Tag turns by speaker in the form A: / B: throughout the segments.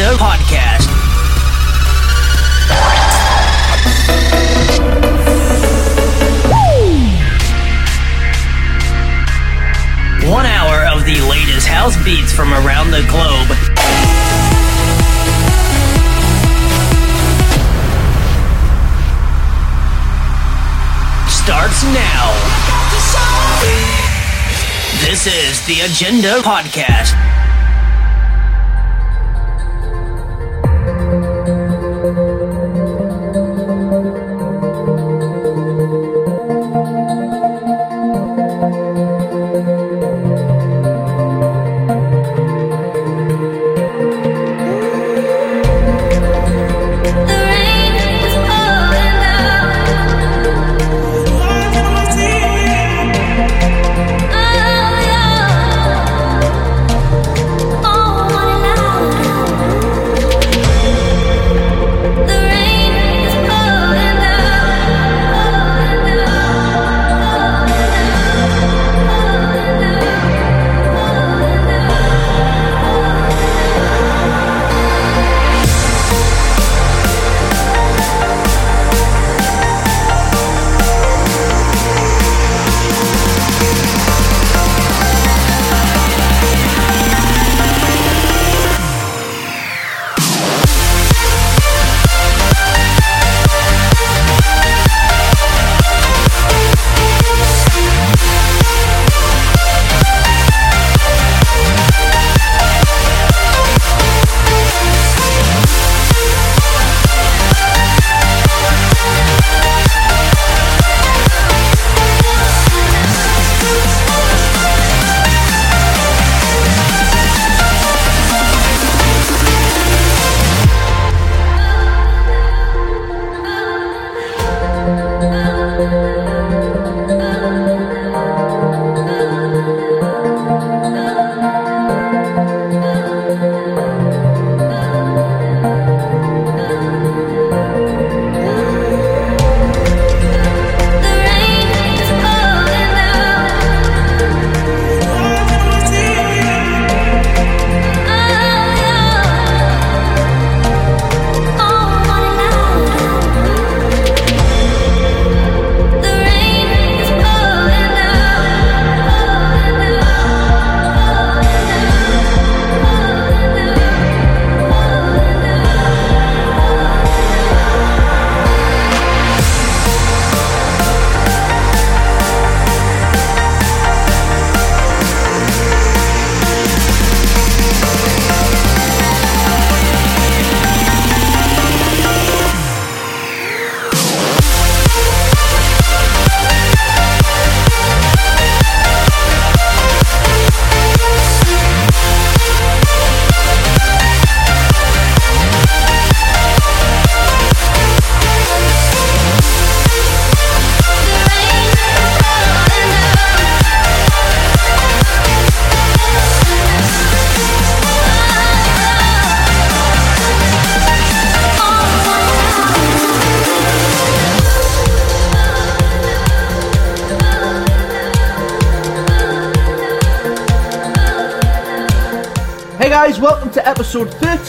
A: Agenda podcast. One hour of the latest house beats from around the globe. Starts now. This is the Agenda Podcast.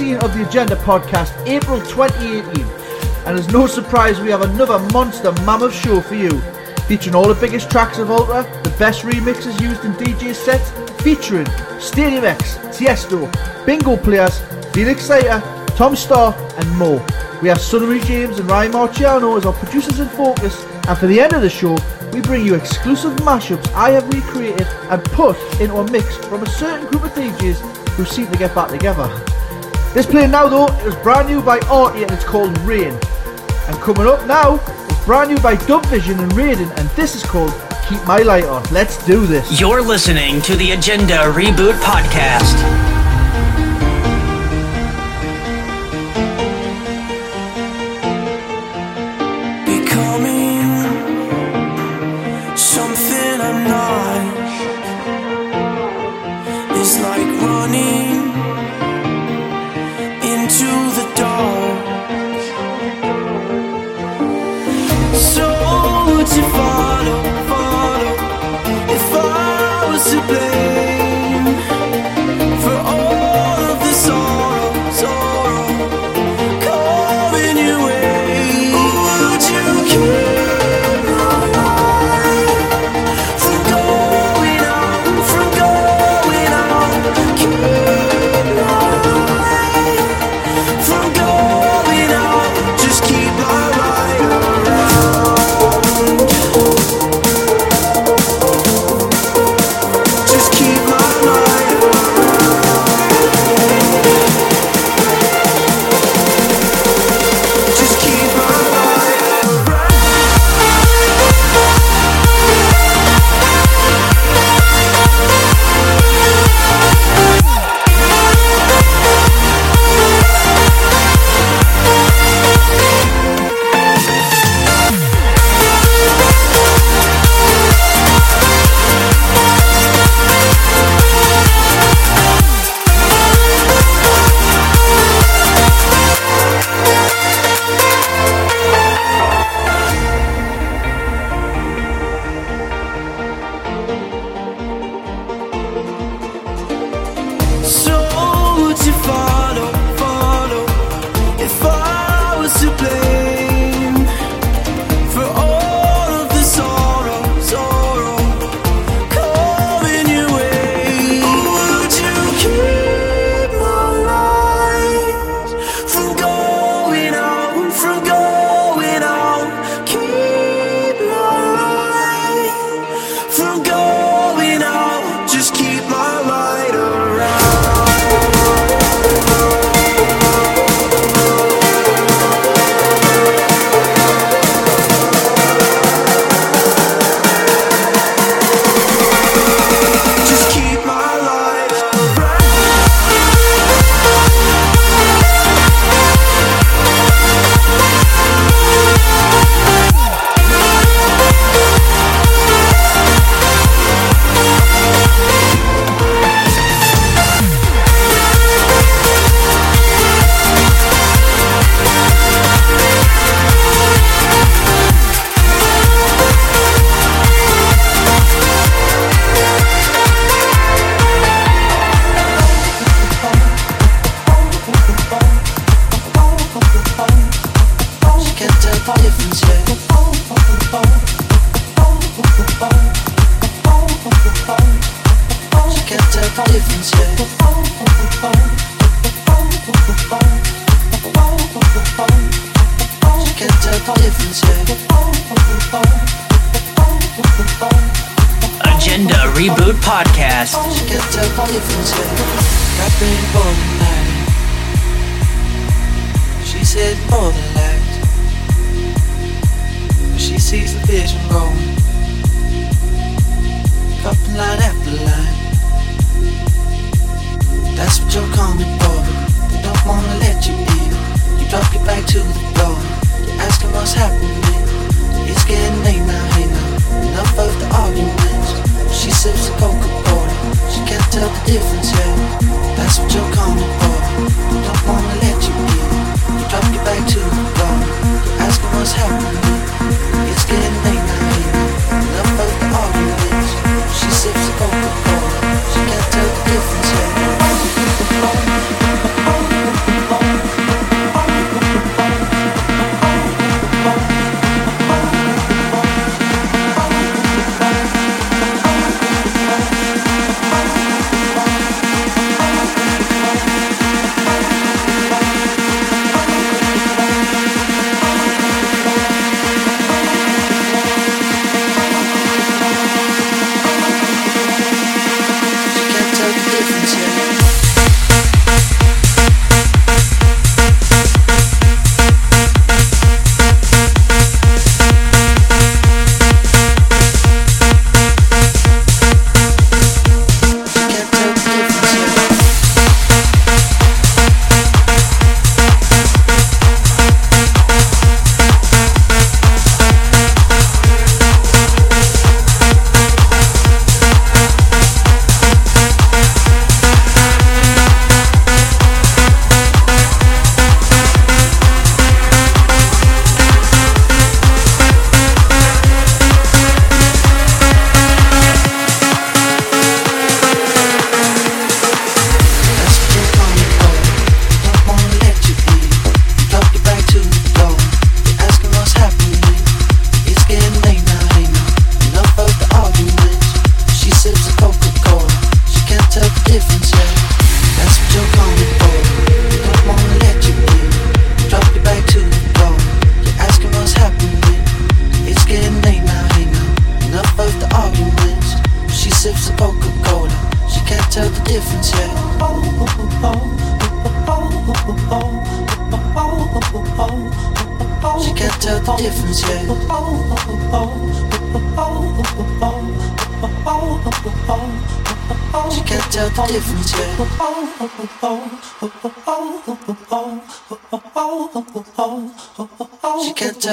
B: 13 of the Agenda Podcast, April 2018. And as no surprise, we have another monster mammoth show for you, featuring all the biggest tracks of Ultra, the best remixes used in DJ sets, featuring Stadium X, Tiesto, Bingo Players, Felix Slater, Tom Starr, and more. We have Sunnery James and Ryan Marciano as our producers in focus, and for the end of the show, we bring you exclusive mashups I have recreated and put into a mix from a certain group of DJs who seem to get back together. This playing now though is brand new by Arty and it's called Rain. And coming up now is brand new by Dub Vision and Raiden and this is called Keep My Light On. Let's do this.
A: You're listening to the Agenda Reboot Podcast.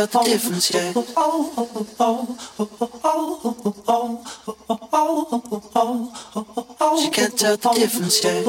C: spot the
D: difference yet. She can't tell the difference yet.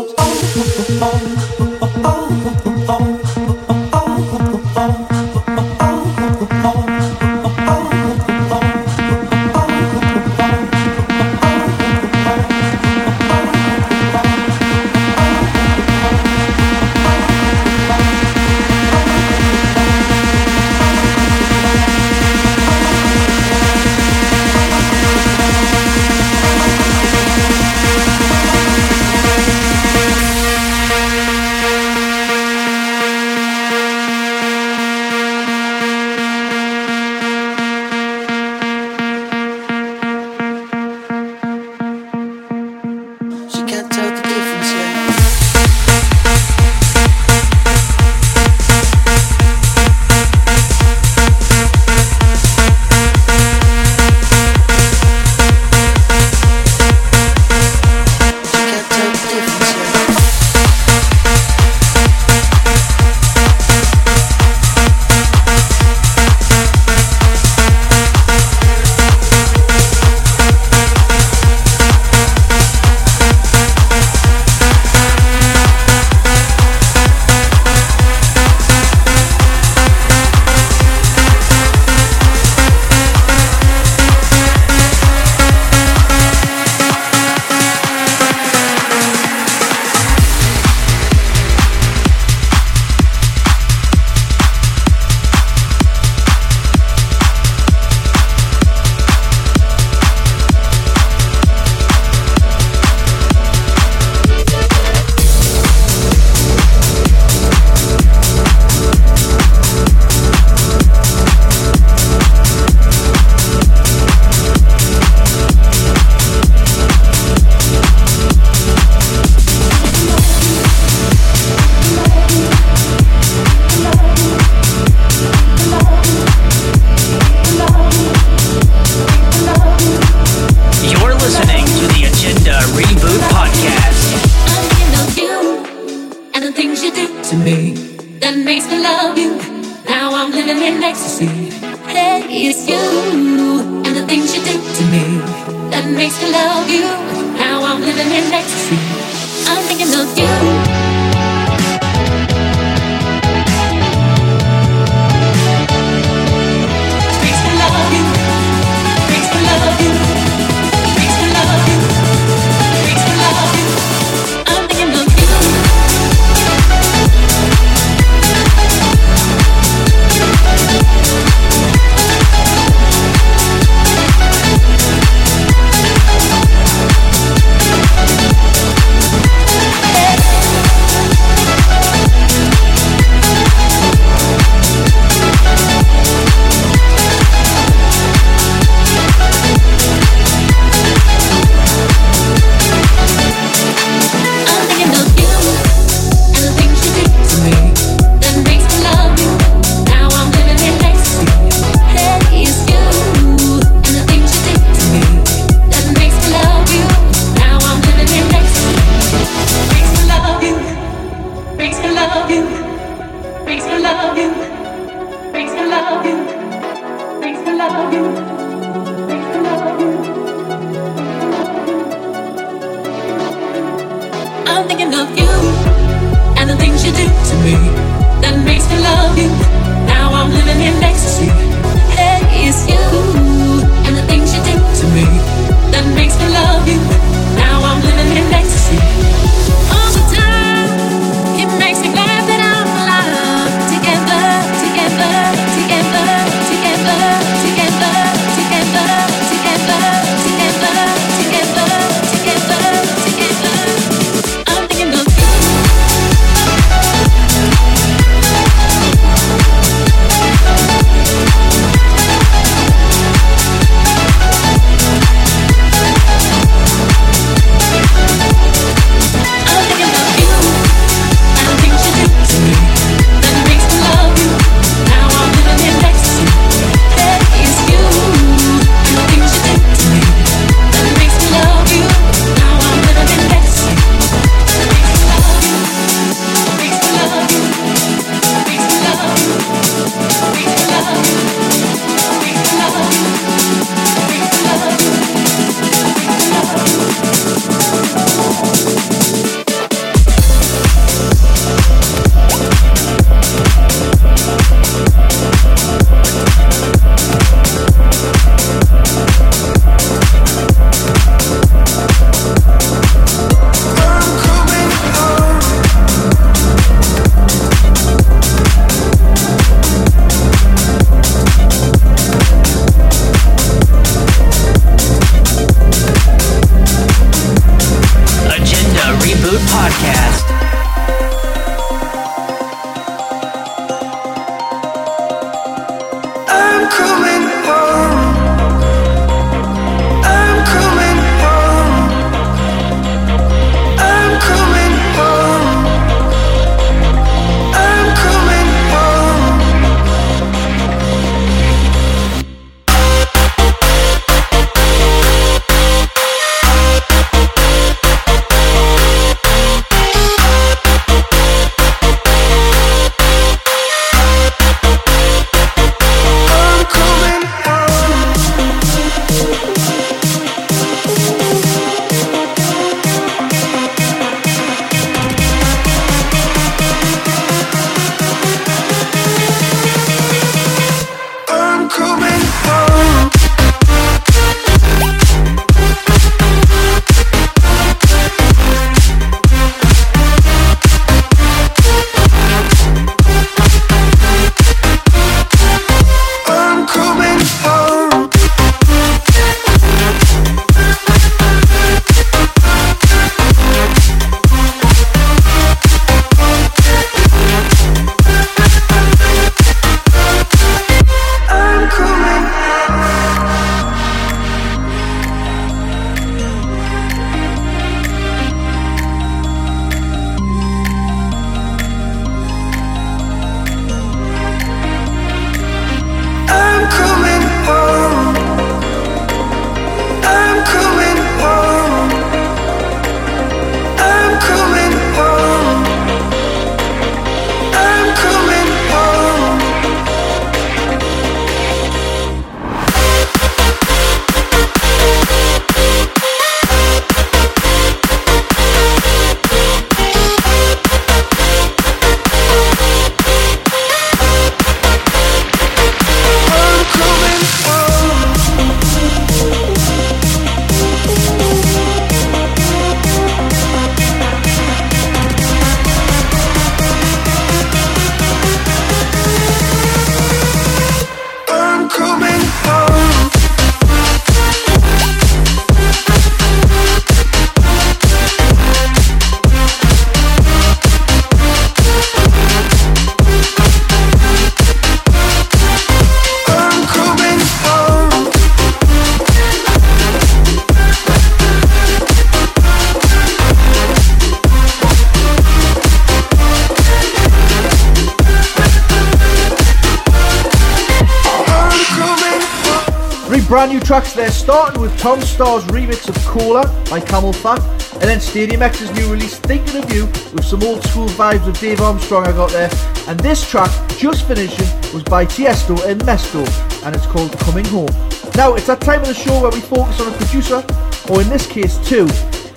B: Tracks there, starting with Tom Starr's remix of Cola by CamelPhat, and then Stadium X's new release Thinking of You with some old school vibes of Dave Armstrong I got there. And this track, just finishing, was by Tiesto and Mesto, and it's called Coming Home. Now, it's that time of the show where we focus on a producer, or in this case two,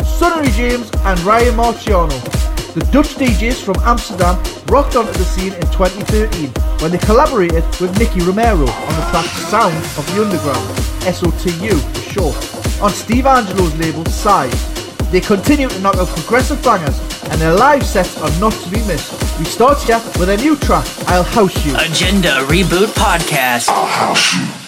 B: Sunnery James and Ryan Marciano. The Dutch DJs from Amsterdam rocked onto the scene in 2013 when they collaborated with Nicky Romero on the track Sound of the Underground, SOTU for short, on Steve Angello's label Size. They continue to knock out progressive bangers and their live sets are not to be missed. We start here with a new track, I'll House You.
E: Agenda Reboot Podcast.
F: I'll House
B: You're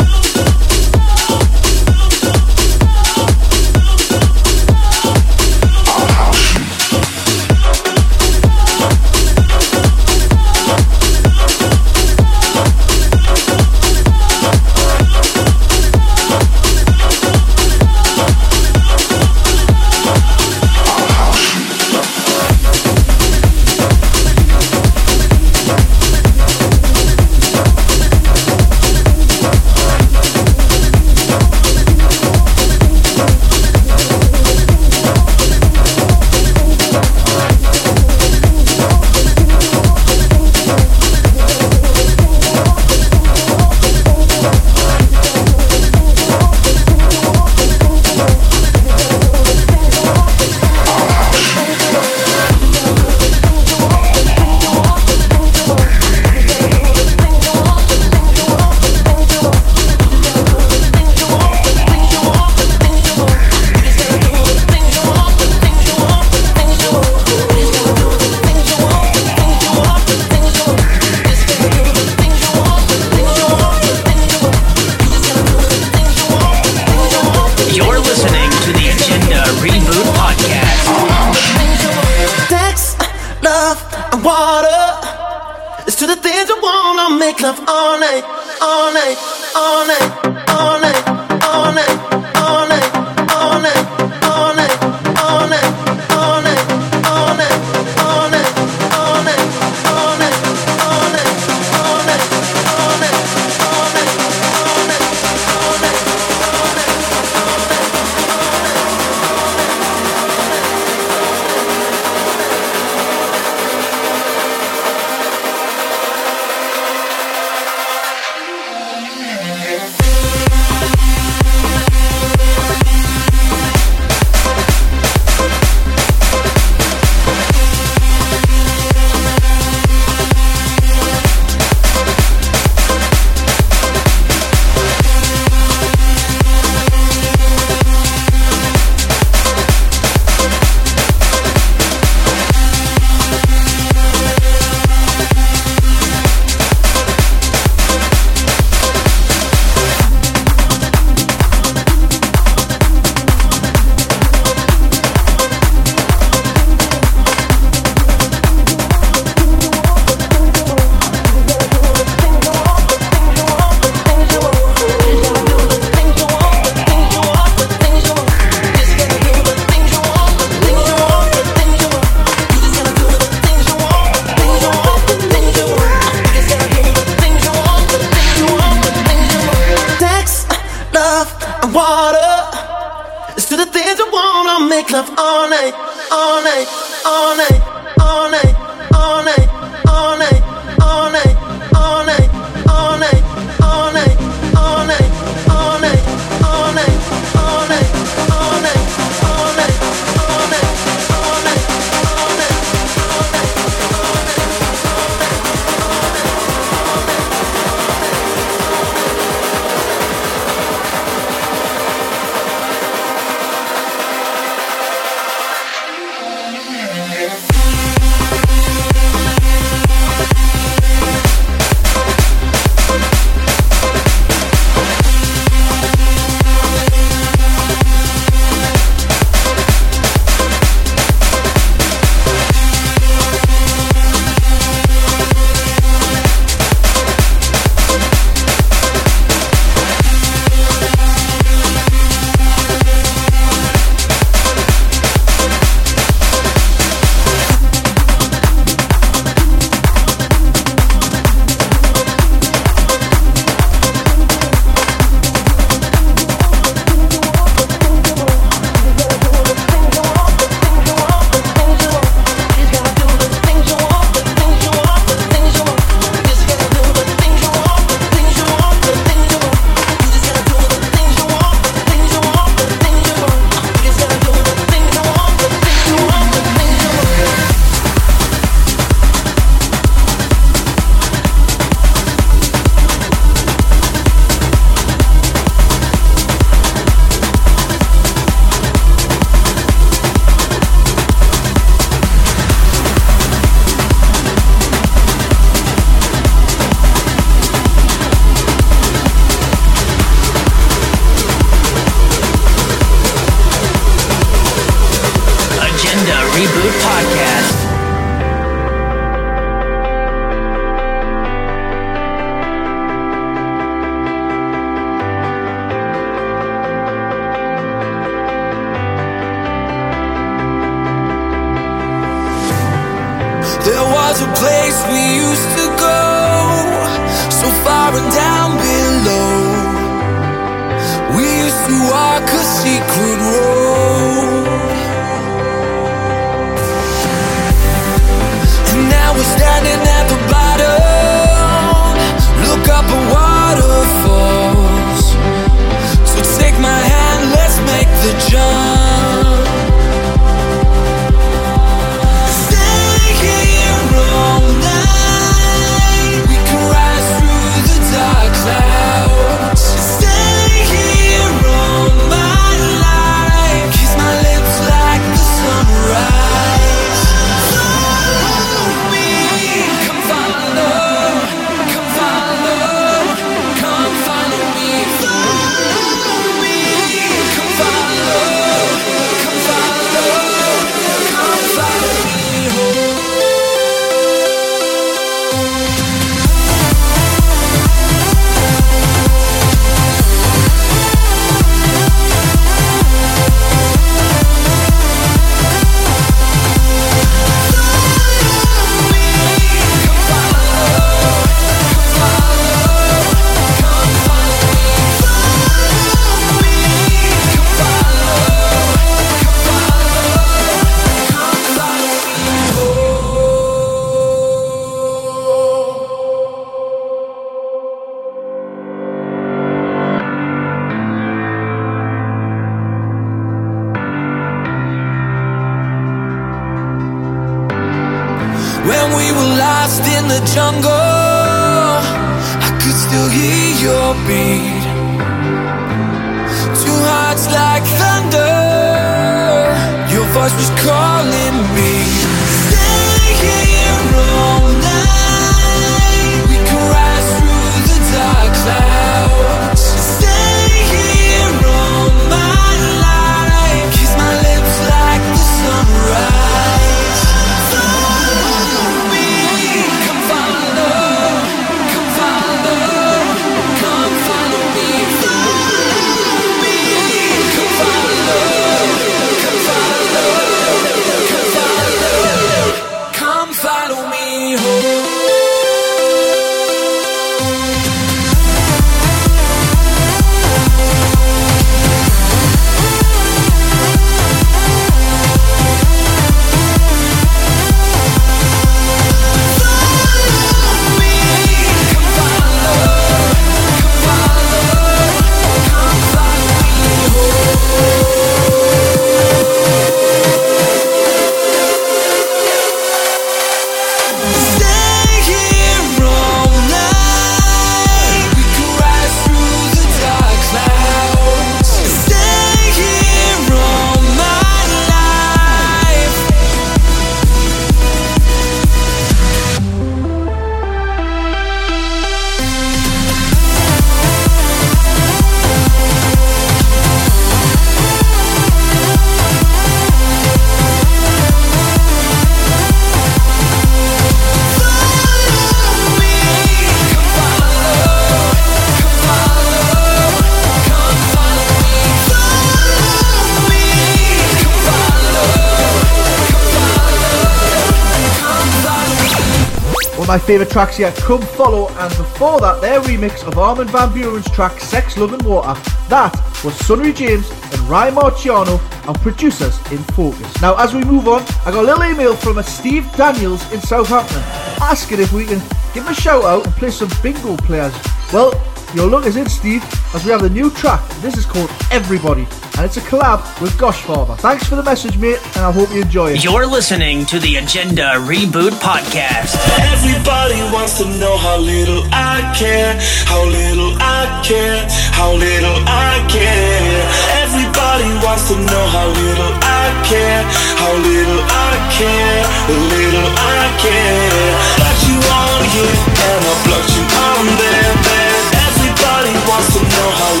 B: favourite tracks here, Come Follow, and before that, their remix of Armin Van Buuren's track Sex, Love and Water. That was Sunnery James and Ryan Marciano, our producers in Focus. Now, as we move on, I got a little email from a Steve Daniels in Southampton asking if we can give him a shout out and play some bingo players. Well, your luck is in, Steve, as we have the new track. This is called Everybody, and it's a collab with Goshfather. Thanks for the message, mate, and I hope you enjoy it.
E: You're listening to the Agenda Reboot Podcast.
G: Everybody wants to know how little I care, how little I care, how little I care. Everybody wants to know how little I care, how little I care, how little I care. Got you on here and I blocked you on there, there. Everybody wants to know how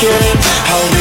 G: thinking. How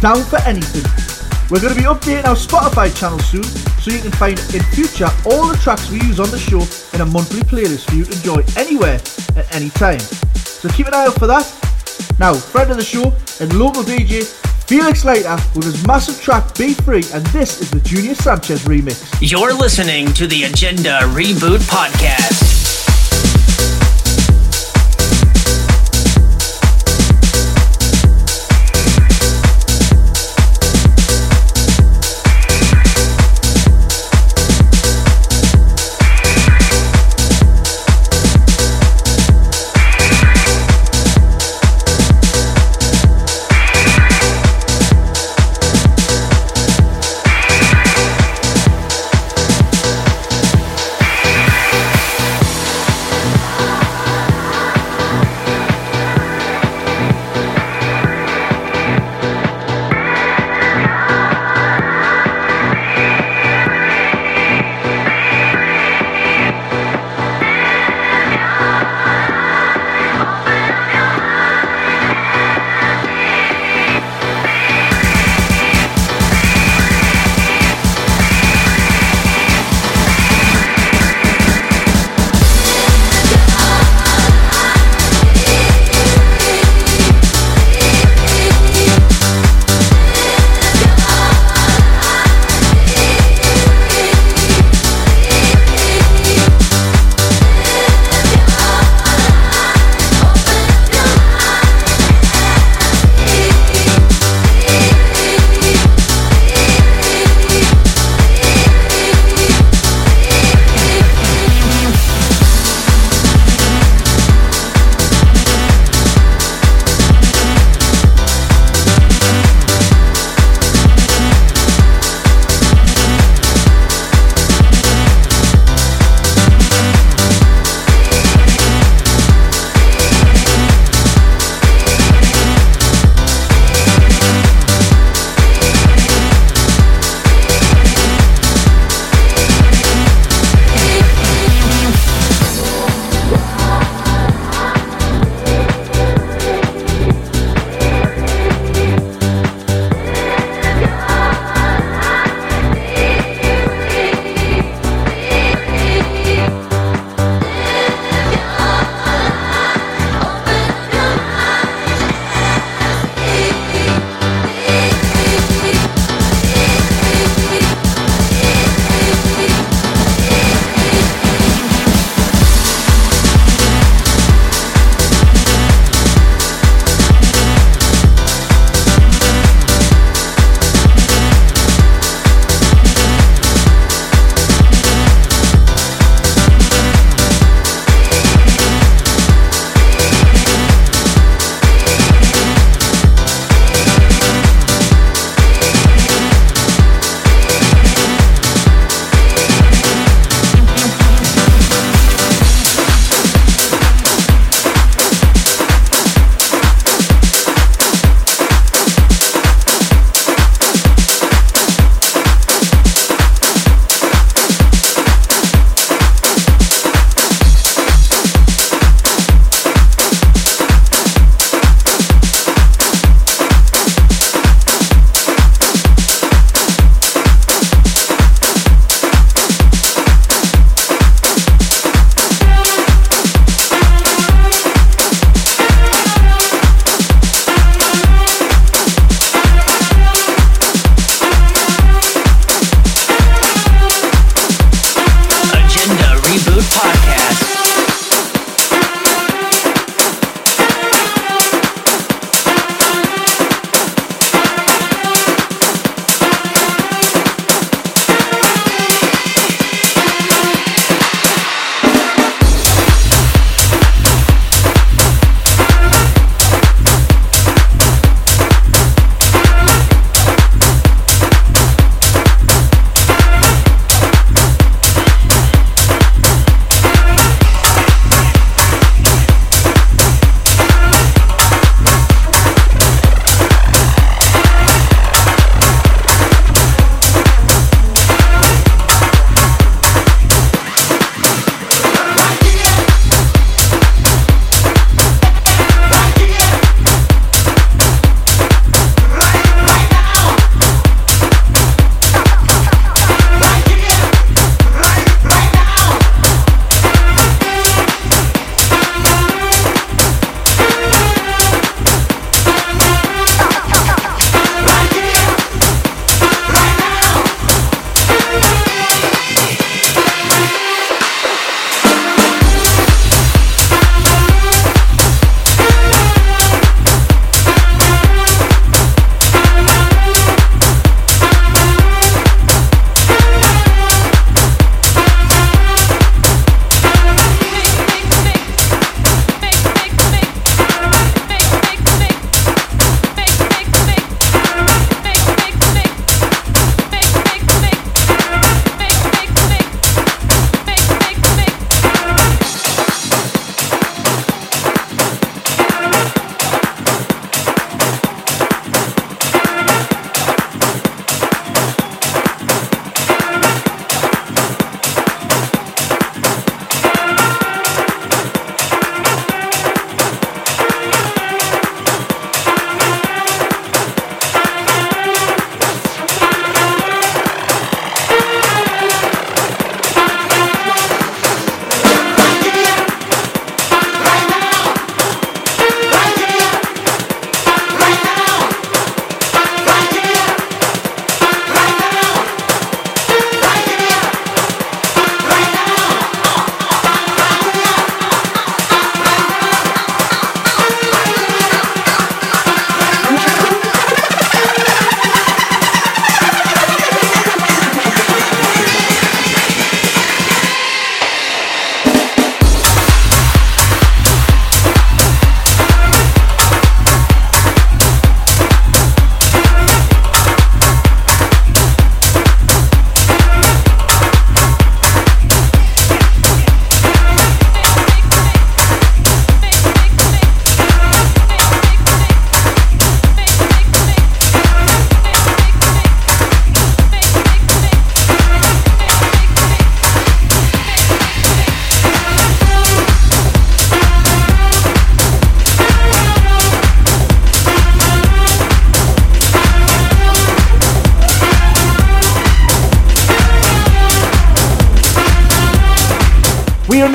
H: down for anything.
B: We're going to be updating our Spotify channel soon, so you can find in future all the tracks we use on the show in a monthly playlist for you to enjoy anywhere at any time. So keep an eye out for that. Now, friend of the show and local DJ Felix Leiter with his massive track Be Free, and this is the Junior Sanchez remix.
I: You're listening to the Agenda Reboot Podcast.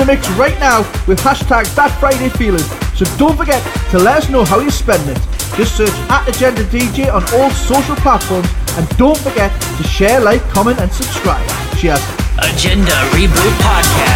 B: mix right now with hashtag that Friday feeling So don't forget to let us know how you're spending it. Just search at Agenda DJ on all social platforms and don't forget to share, like, comment, and subscribe. Cheers.
E: Agenda Reboot Podcast.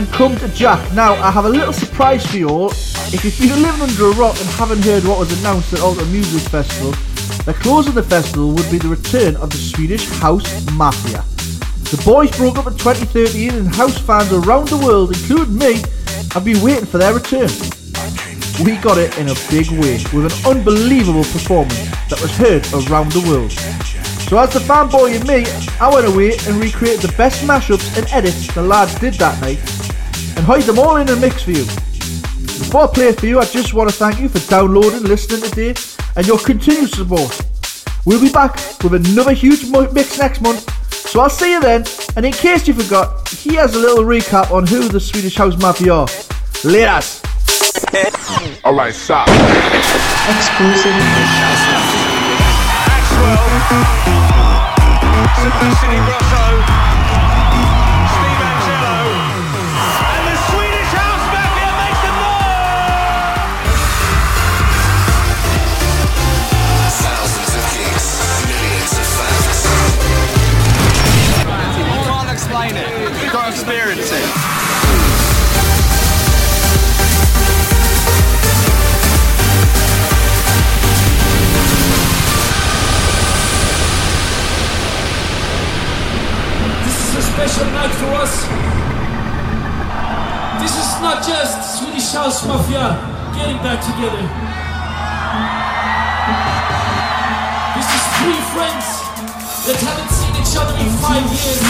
J: and
B: Come to Jack. Now, I have a little surprise for you all. If you've been living under a rock and haven't heard what was announced at Ultra Music Festival, the close of the festival would be the return of the Swedish House Mafia. The boys broke up in 2013 and house fans around the world, including me, have been waiting for their return. We got it in a big way with an unbelievable performance that was heard around the world. So as the fanboy in me, I went away and recreated the best mashups and edits the lads did that night and hide them all in a mix for you. Before I play it for you, I just want to thank you for downloading, listening today and your continued support. We'll be back with another huge mix next month, so I'll see you then. And in case you forgot, here's a little recap on who the Swedish House Mafia are. Laters!
K: Alright, stop. Exclusive.
L: Sebastian Ingrosso,
M: us. This is not just Swedish House Mafia getting back together. This is three friends that haven't seen each other in five years.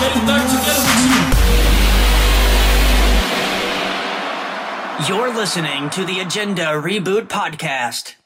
M: Getting back together with you.
E: You're listening to the Agenda Reboot Podcast.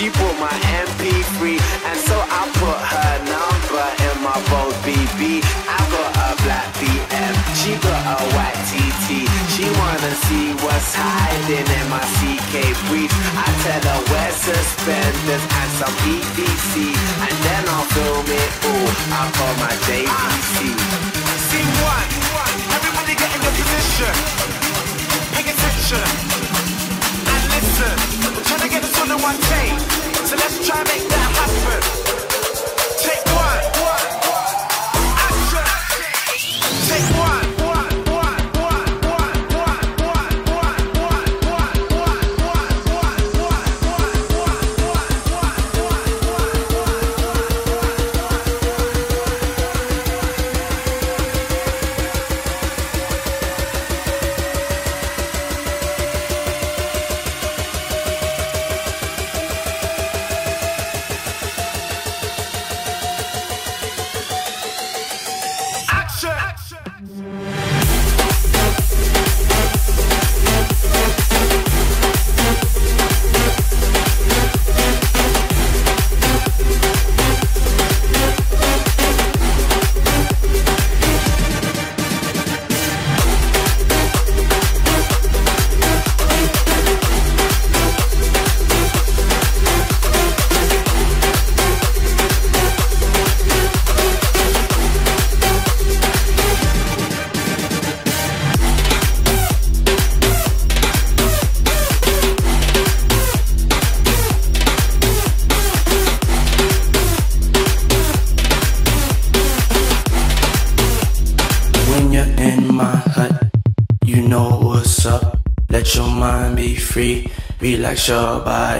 N: She bought my MP3. And so I put her number in my bold BB. I got a black BM, she got a white TT. She wanna see what's hiding in my CK brief. I tell her wear suspenders and some EDC. And then I'll film it all up on my JVC.
F: Relax your body.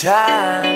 F: time